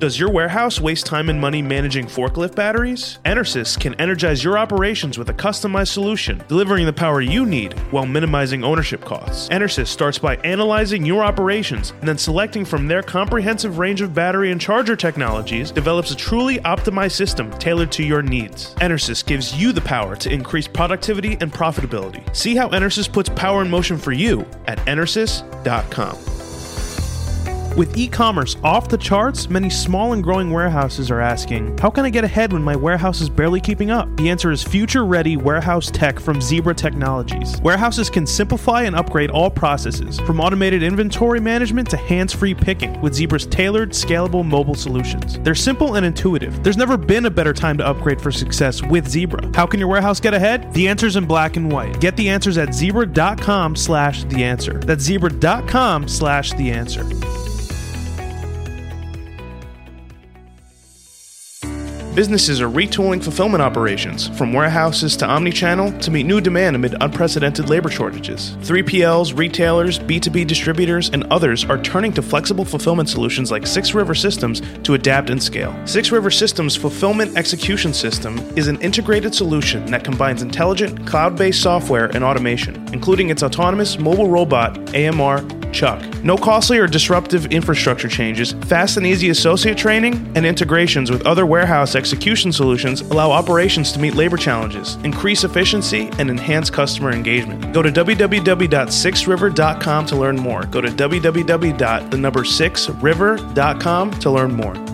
Does your warehouse waste time and money managing forklift batteries? Enersys can energize your operations with a customized solution, delivering the power you need while minimizing ownership costs. Enersys starts by analyzing your operations and then selecting from their comprehensive range of battery and charger technologies, develops a truly optimized system tailored to your needs. Enersys gives you the power to increase productivity and profitability. See how Enersys puts power in motion for you at enersys.com. With e commerce off the charts, many small and growing warehouses are asking, How can I get ahead when my warehouse is barely keeping up? The answer is future ready warehouse tech from Zebra Technologies. Warehouses can simplify and upgrade all processes, from automated inventory management to hands free picking, with Zebra's tailored, scalable mobile solutions. They're simple and intuitive. There's never been a better time to upgrade for success with Zebra. How can your warehouse get ahead? The answer's in black and white. Get the answers at zebra.com slash the answer. That's zebra.com slash the answer. Businesses are retooling fulfillment operations, from warehouses to omnichannel, to meet new demand amid unprecedented labor shortages. 3PLs, retailers, B2B distributors, and others are turning to flexible fulfillment solutions like Six River Systems to adapt and scale. Six River Systems Fulfillment Execution System is an integrated solution that combines intelligent, cloud based software and automation, including its autonomous mobile robot, AMR Chuck. No costly or disruptive infrastructure changes, fast and easy associate training, and integrations with other warehouse execution solutions allow operations to meet labor challenges, increase efficiency, and enhance customer engagement. Go to www.sixriver.com to learn more. Go to www.the6river.com to learn more.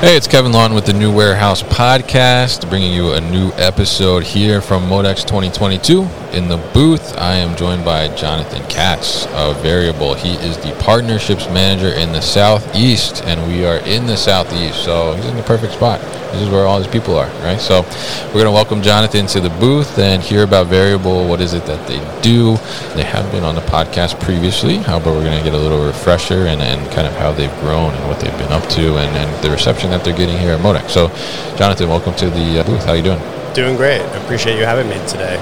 Hey, it's Kevin Lawton with the New Warehouse Podcast, bringing you a new episode here from Modex 2022. In the booth, I am joined by Jonathan Katz of Veryable. He is the partnerships manager in the Southeast, and we are in the Southeast, so he's in the perfect spot. This is where all these people are, right? So we're going to welcome Jonathan to the booth and hear about Veryable. What is it that they do? They have been on the podcast previously, however, we're going to get a little refresher and, and kind of how they've grown and what they've been up to and, and the reception that they're getting here at Modex. So, Jonathan, welcome to the uh, booth. How are you doing? Doing great. Appreciate you having me today.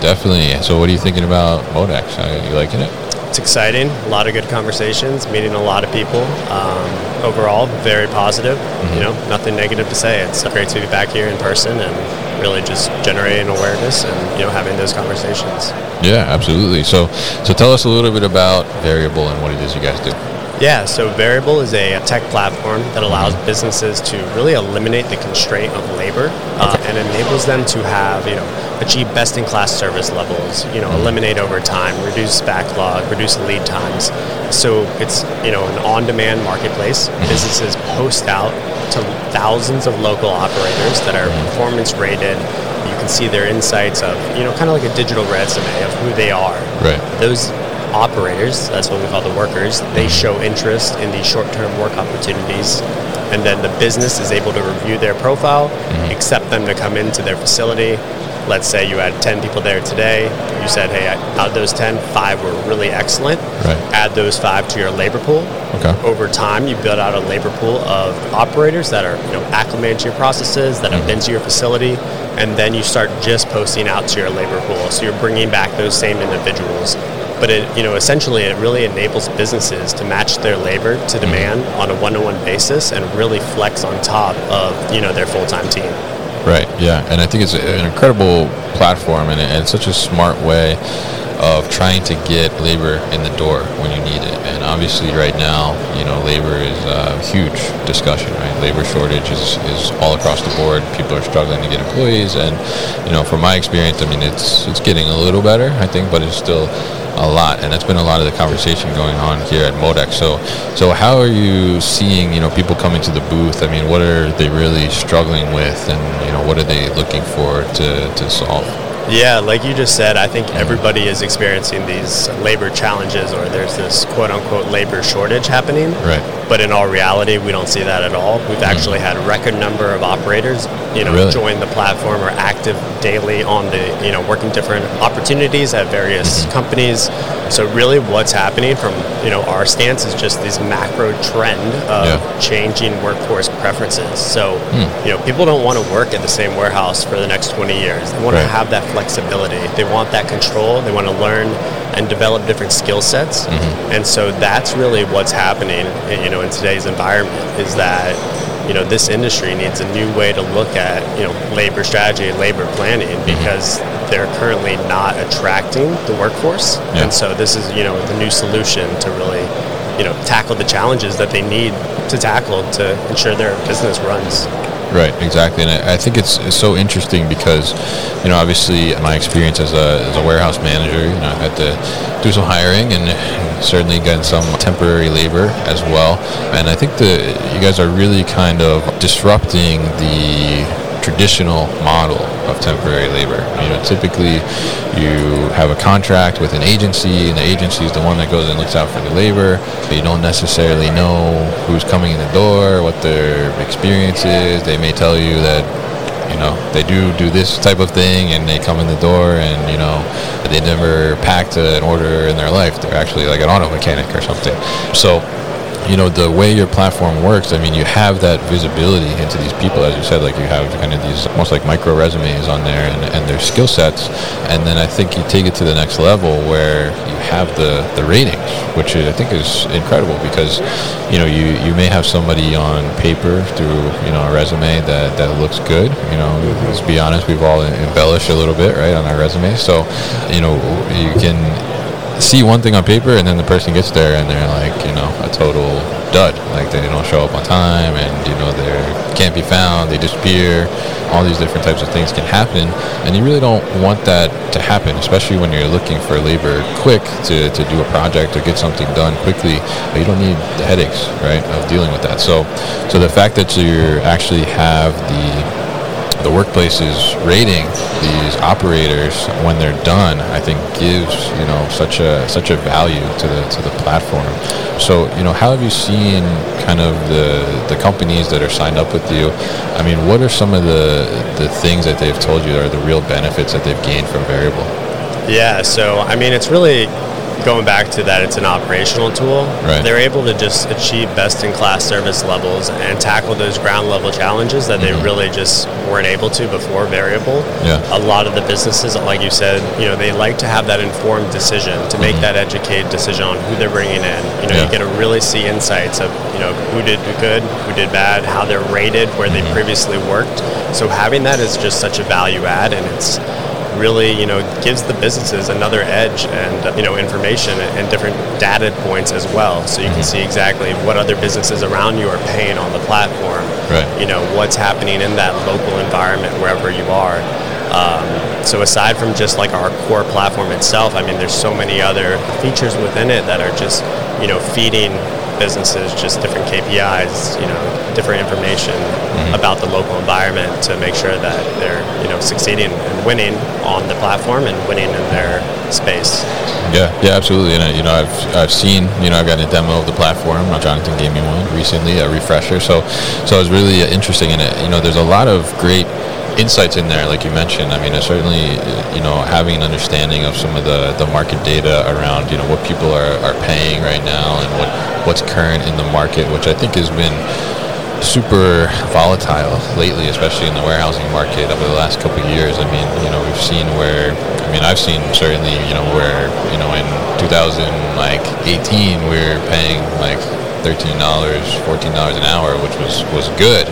Definitely. So, what are you thinking about Modex? Are you liking it? It's exciting. A lot of good conversations, meeting a lot of people. Um, overall, very positive. Mm-hmm. You know, nothing negative to say. It's great to be back here in person and really just generating awareness and you know having those conversations. Yeah, absolutely. So, so tell us a little bit about Veryable and what it is you guys do. Yeah, so Veryable is a tech platform that allows businesses to really eliminate the constraint of labor uh, and enables them to have, you know, achieve best-in-class service levels, you know, mm-hmm. eliminate overtime, reduce backlog, reduce lead times. So it's, you know, an on-demand marketplace. Mm-hmm. Businesses post out to thousands of local operators that are mm-hmm. performance rated. You can see their insights of, you know, kind of like a digital resume of who they are. Right. Those operators, that's what we call the workers, they show interest in these short term work opportunities. And then the business is able to review their profile, mm-hmm. accept them to come into their facility. Let's say you had 10 people there today. You said, hey, out of those 10, five were really excellent. Right. Add those five to your labor pool. Okay. Over time, you build out a labor pool of operators that are you know, acclimated to your processes, that have been to your facility, and then you start just posting out to your labor pool. So you're bringing back those same individuals but it you know essentially it really enables businesses to match their labor to mm-hmm. demand on a one-on-one basis and really flex on top of you know their full-time team Right. Yeah, and I think it's an incredible platform and it's such a smart way of trying to get labor in the door when you need it. And obviously, right now, you know, labor is a huge discussion. Right, labor shortage is, is all across the board. People are struggling to get employees, and you know, from my experience, I mean, it's it's getting a little better, I think, but it's still a lot, and that's been a lot of the conversation going on here at Modex. So, so how are you seeing, you know, people coming to the booth? I mean, what are they really struggling with, and you know, what are they looking for to to solve? Yeah, like you just said, I think everybody is experiencing these labor challenges or there's this quote unquote labor shortage happening. Right. But in all reality, we don't see that at all. We've mm. actually had a record number of operators, you know, Really? join the platform or active daily on the, you know, working different opportunities at various mm-hmm. companies. So really what's happening from, you know, our stance is just this macro trend of Yeah. changing workforce preferences. So, hmm. you know, people don't want to work at the same warehouse for the next 20 years. They want Right. to have that flexibility. They want that control. They want to learn and develop different skill sets. Mm-hmm. And so that's really what's happening, you know, in today's environment is that you know this industry needs a new way to look at you know labor strategy and labor planning mm-hmm. because they're currently not attracting the workforce Yeah. and so this is you know the new solution to really you know tackle the challenges that they need to tackle to ensure their business runs Right, exactly, and I, I think it's, it's so interesting because, you know, obviously my experience as a, as a warehouse manager, you know, I've had to do some hiring and certainly gotten some temporary labor as well, and I think that you guys are really kind of disrupting the traditional model of temporary labor. You know, typically you have a contract with an agency, and the agency is the one that goes and looks out for the labor. You don't necessarily know who's coming in the door, what their experience is. They may tell you that you know they do do this type of thing, and they come in the door, and you know they never packed an order in their life. They're actually like an auto mechanic or something. So you know the way your platform works i mean you have that visibility into these people as you said like you have kind of these almost like micro resumes on there and, and their skill sets. And then i think you take it to the next level where you have the the ratings which i think is incredible because you know you you may have somebody on paper through you know a resume that that looks good you know. Mm-hmm. Let's be honest we've all embellished a little bit right on our resume. So you know you can see one thing on paper and then the person gets there and they're like you know a total dud. Like they don't show up on time and you know they can't be found they disappear. All these different types of things can happen. And you really don't want that to happen especially when you're looking for labor quick to, to do a project or get something done quickly. But you don't need the headaches right of dealing with that. So so the fact that you actually have the the workplaces rating these operators when they're done, I think gives you know such a such a value to the to the platform. So you know, how have you seen kind of the the companies that are signed up with you? I mean, what are some of the the things that they've told you are the real benefits that they've gained from Veryable? Yeah, so I mean, it's really going back to that it's an operational tool. Right. They're able to just achieve best in class service levels and tackle those ground level challenges that they mm-hmm. really just weren't able to before Veryable. Yeah. A lot of the businesses, like you said, you know, they like to have that informed decision to make mm-hmm. that educated decision on who they're bringing in. You know, Yeah. you get to really see insights of, you know, who did good, who did bad, how they're rated, where they mm-hmm. previously worked. So having that is just such a value add and it's really you know gives the businesses another edge and you know information and different data points as well. So you can see exactly what other businesses around you are paying on the platform Right. you know what's happening in that local environment wherever you are. Um, so aside from just like our core platform itself i mean there's so many other features within it that are just you know feeding businesses just different KPIs, you know, different information about the local environment to make sure that they're, you know, succeeding and winning on the platform and winning in their space. Yeah, yeah, absolutely. And uh, you know, I've I've seen you know I've gotten a demo of the platform. Uh, Jonathan gave me one recently, a refresher. So so it was really uh, interesting. And it, you know, there's a lot of great insights in there, like you mentioned. I mean, certainly you know having an understanding of some of the the market data around you know what people are are paying right now and what what's current in the market, which I think has been super volatile lately, especially in the warehousing market over the last couple of years. I mean, you know, we've seen where, I mean, I've seen certainly, you know, where, you know, in 2018 we we're paying like $13, $14 an hour, which was, was good.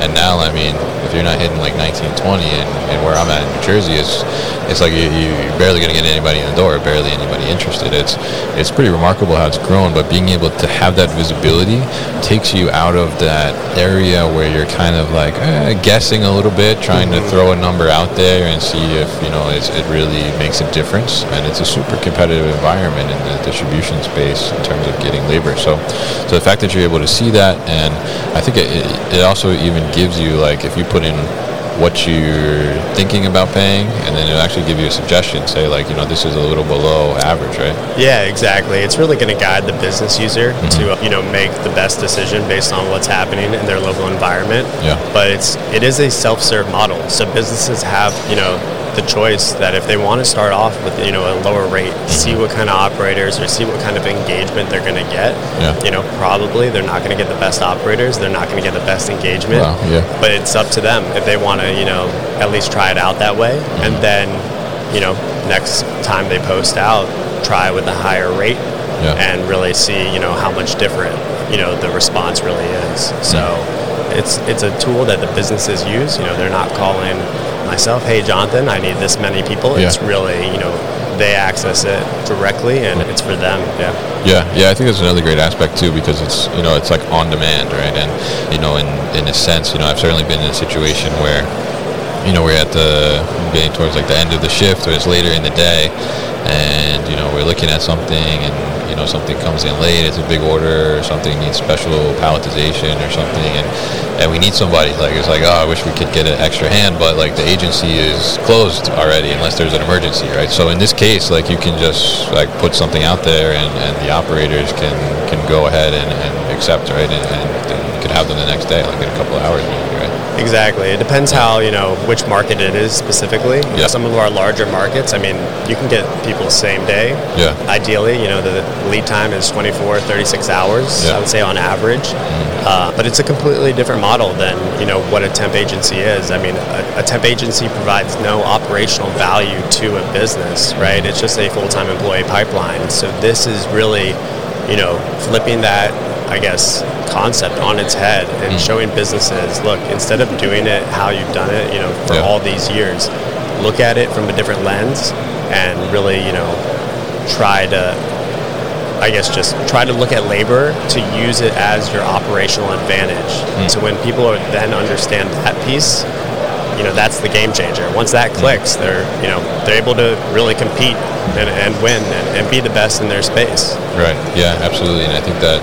And now, I mean, if you're not hitting like 19, 20, and, and where I'm at in New Jersey, it's it's like you, you're barely going to get anybody in the door, barely anybody interested. It's it's pretty remarkable how it's grown, but being able to have that visibility takes you out of that area where you're kind of like eh, guessing a little bit, trying to throw a number out there and see if you know it's, it really makes a difference. And it's a super competitive environment in the distribution space in terms of getting labor. So, so the fact that you're able to see that, and I think it, it also even gives you like if you put in what you're thinking about paying, and then it'll actually give you a suggestion. Say like, you know, this is a little below average, right? Yeah, exactly. It's really going to guide the business user to uh, you know make the best decision based on what's happening in their local environment. Yeah. But it's it is a self-serve model, so businesses have you know the choice that if they want to start off with you know a lower rate, see what kind of operators or see what kind of engagement they're going to get. Yeah. You know, probably they're not going to get the best operators. They're not going to get the best engagement. Well, yeah. But it's up to them if they want to you know at least try it out that way, mm-hmm. and then you know next time they post out, try with a higher rate Yeah. and really see you know how much different you know the response really is. So mm-hmm. it's it's a tool that the businesses use. You know, they're not calling myself, "Hey, Jonathan, I need this many people." Yeah. It's really you know they access it directly, and it's for them. Yeah. Yeah, yeah, I think that's another great aspect too because it's you know it's like on demand, right? And you know, in in a sense, you know, I've certainly been in a situation where you know we're at the getting towards like the end of the shift or it's later in the day, and you know we're looking at something and know something comes in late, it's a big order or something needs special palletization or something, and and we need somebody. Like it's like oh, I wish we could get an extra hand, but like the agency is closed already unless there's an emergency, right? So in this case, like you can just like put something out there and, and the operators can can go ahead and, and accept, right? And, and, and you could have them the next day, like in a couple of hours, maybe? Exactly. It depends how, you know, which market it is specifically. Yeah. Some of our larger markets, I mean, you can get people same day. Yeah. Ideally, you know, the lead time is 24, 36 hours, Yeah. Mm-hmm. I would say on average. Uh, but it's a completely different model than, you know, what a temp agency is. I mean, a, a temp agency provides no operational value to a business, right? It's just a full-time employee pipeline. So this is really, you know, flipping that, I guess, concept on its head and Mm. showing businesses, look, instead of doing it how you've done it, you know, for Yeah. all these years, look at it from a different lens and really, you know, try to I guess just try to look at labor to use it as your operational advantage. So when people are, then understand that piece, you know that's the game changer. Once that clicks, they're you know they're able to really compete and, and win and, and be the best in their space. Right. Yeah, absolutely. And I think that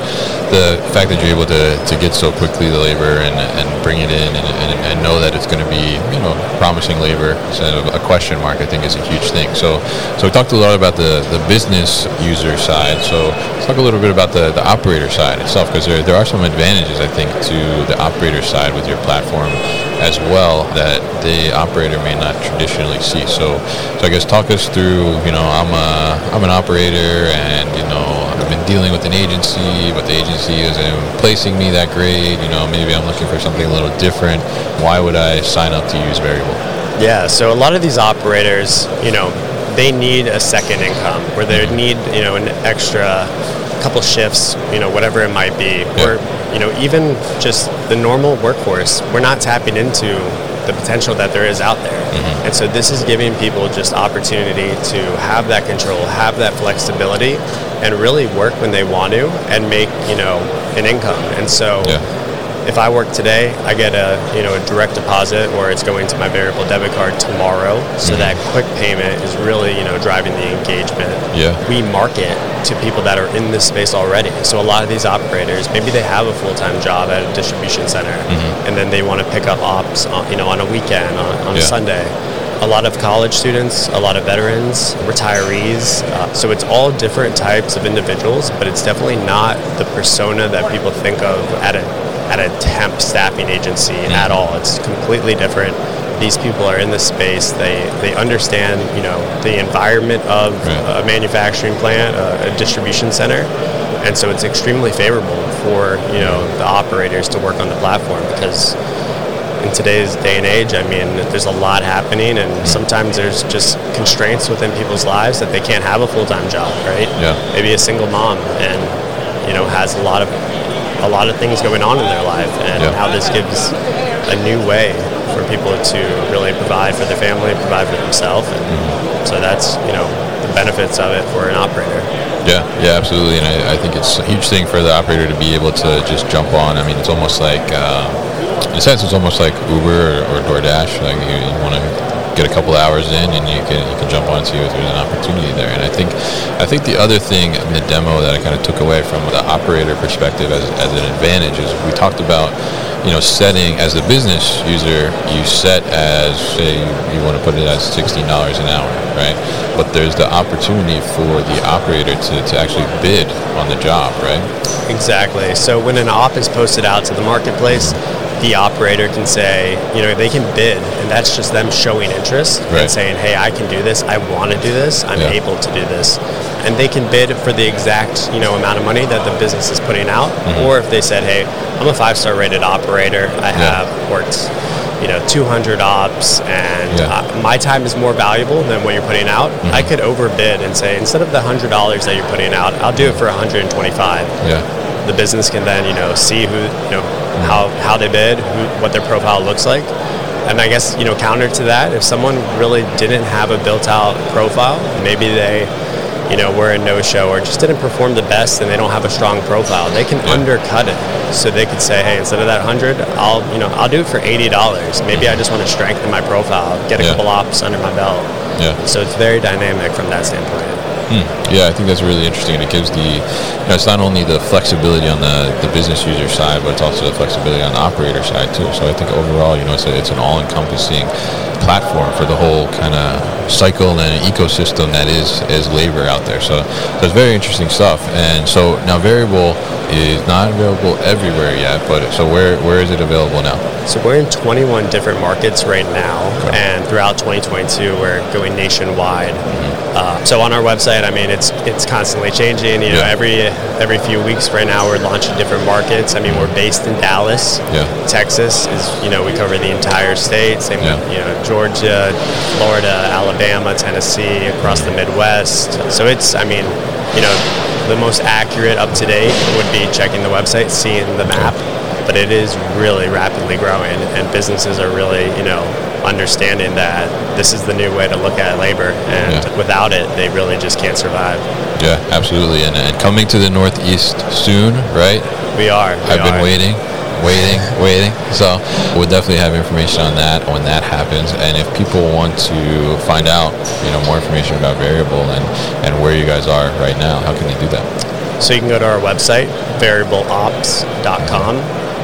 the fact that you're able to, to get so quickly the labor and, and bring it in and, and, and know that it's going to be, you know, promising labor instead of a question mark, I think is a huge thing. So so we talked a lot about the, the business user side. So let's talk a little bit about the, the operator side itself because there, there are some advantages, I think, to the operator side with your platform as well that the operator may not traditionally see. So, so I guess talk us through. You know, I'm a I'm an operator, and you dealing with an agency, but the agency isn't placing me that great. You know, maybe I'm looking for something a little different. Why would I sign up to use Veryable? Yeah, so a lot of these operators, you know, they need a second income where they need, you know, an extra couple shifts, you know, whatever it might be. Or, you know, even just the normal workforce, we're not tapping into the potential that there is out there. Mm-hmm. And so this is giving people just opportunity to have that control, have that flexibility and really work when they want to and make, you know, an income. And so Yeah. if I work today, I get a you know a direct deposit or it's going to my Veryable debit card tomorrow. So Mm-hmm. that quick payment is really you know driving the engagement. Yeah. We market to people that are in this space already. So a lot of these operators, maybe they have a full time job at a distribution center, Mm-hmm. and then they want to pick up ops, on, you know, on a weekend, on, on Yeah. a Sunday. A lot of college students, a lot of veterans, retirees. Uh, so it's all different types of individuals, but it's definitely not the persona that people think of at a at a temp staffing agency at all. It's completely different. These people are in this space. They they understand you know the environment of Right. a manufacturing plant, a, a distribution center, and so it's extremely favorable for you know the operators to work on the platform because in today's day and age, I mean, there's a lot happening, and sometimes there's just constraints within people's lives that they can't have a full time job, right? Yeah. Maybe a single mom, and you know, has a lot of a lot of things going on in their life, and Yeah. how this gives a new way for people to really provide for their family, provide for themselves, and so that's you know the benefits of it for an operator. Yeah, yeah, absolutely, and I, I think it's a huge thing for the operator to be able to just jump on. I mean, it's almost like, um, in a sense, it's almost like Uber or, or DoorDash. Like you, you want to get a couple hours in, and you can you can jump on and see if there's an opportunity there. And I think, I think the other thing in the demo that I kind of took away from the operator perspective as, as an advantage is we talked about you know, setting as a business user, you set as say you want to put it at sixteen dollars an hour, right? But there's the opportunity for the operator to, to actually bid on the job, right? Exactly. So when an op is posted out to the marketplace, the operator can say, you know, they can bid, and that's just them showing interest Right. and saying, hey, I can do this, I want to do this, I'm Yeah. able to do this. And they can bid for the exact, you know, amount of money that the business is putting out. Mm-hmm. Or if they said, hey, I'm a five star rated operator, I have worked, you know, 200 ops, and Yeah. uh, my time is more valuable than what you're putting out. I could overbid and say, instead of the $100 that you're putting out, I'll do it for 125 Yeah, the business can then you know see who you know how how they bid, who, what their profile looks like, and I guess you know counter to that, if someone really didn't have a built out profile, maybe they you know were a no show or just didn't perform the best and they don't have a strong profile, they can undercut it. So they could say, hey, instead of that hundred, I'll you know I'll do it for eighty dollars. Maybe I just want to strengthen my profile, get a Yeah. couple ops under my belt. yeah. So it's very dynamic from that standpoint. Hmm. Yeah, I think that's really interesting. It gives the, you know, it's not only the flexibility on the, the business user side, but it's also the flexibility on the operator side too. So I think overall, you know, it's, a, it's an all-encompassing platform for the whole kind of cycle and ecosystem that is is labor out there. So, so it's very interesting stuff. And so now Veryable is not available everywhere yet, but so where where is it available now? So we're in 21 different markets right now, and throughout 2022, we're going nationwide. Mm-hmm. Uh, so on our website, I mean, it's it's constantly changing. You know, Yeah. every every few weeks right now, we're launching different markets. I mean, we're based in Dallas, Yeah. Texas is you know we cover the entire state. Same Yeah. with you know Georgia, Florida, Alabama, Tennessee, across the Midwest. So it's I mean, you know, the most accurate, up to date would be checking the website, seeing the map. But it is really rapidly growing, and businesses are really you know understanding that this is the new way to look at labor, and Yeah. Without it, they really just can't survive. Yeah, absolutely. And, and coming to the Northeast soon, right? We are. we I've been waiting, waiting, waiting. So we'll definitely have information on that when that happens. And if people want to find out, you know, more information about Veryable and, and where you guys are right now, how can they do that? So you can go to our website, veryableops.com.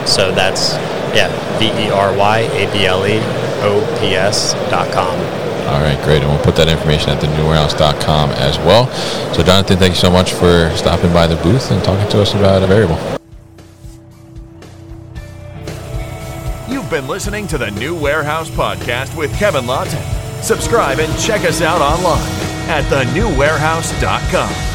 So that's, yeah, V E R Y A B L E O P S dot com. All right, great. And we'll put that information at thenewwarehouse.com as well. So, Jonathan, thank you so much for stopping by the booth and talking to us about a Veryable. You've been listening to the New Warehouse Podcast with Kevin Lawton. Subscribe and check us out online at thenewwarehouse.com.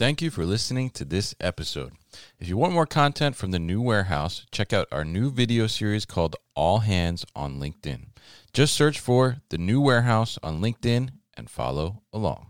Thank you for listening to this episode. If you want more content from the new warehouse, check out our new video series called All Hands on LinkedIn. Just search for the new warehouse on LinkedIn and follow along.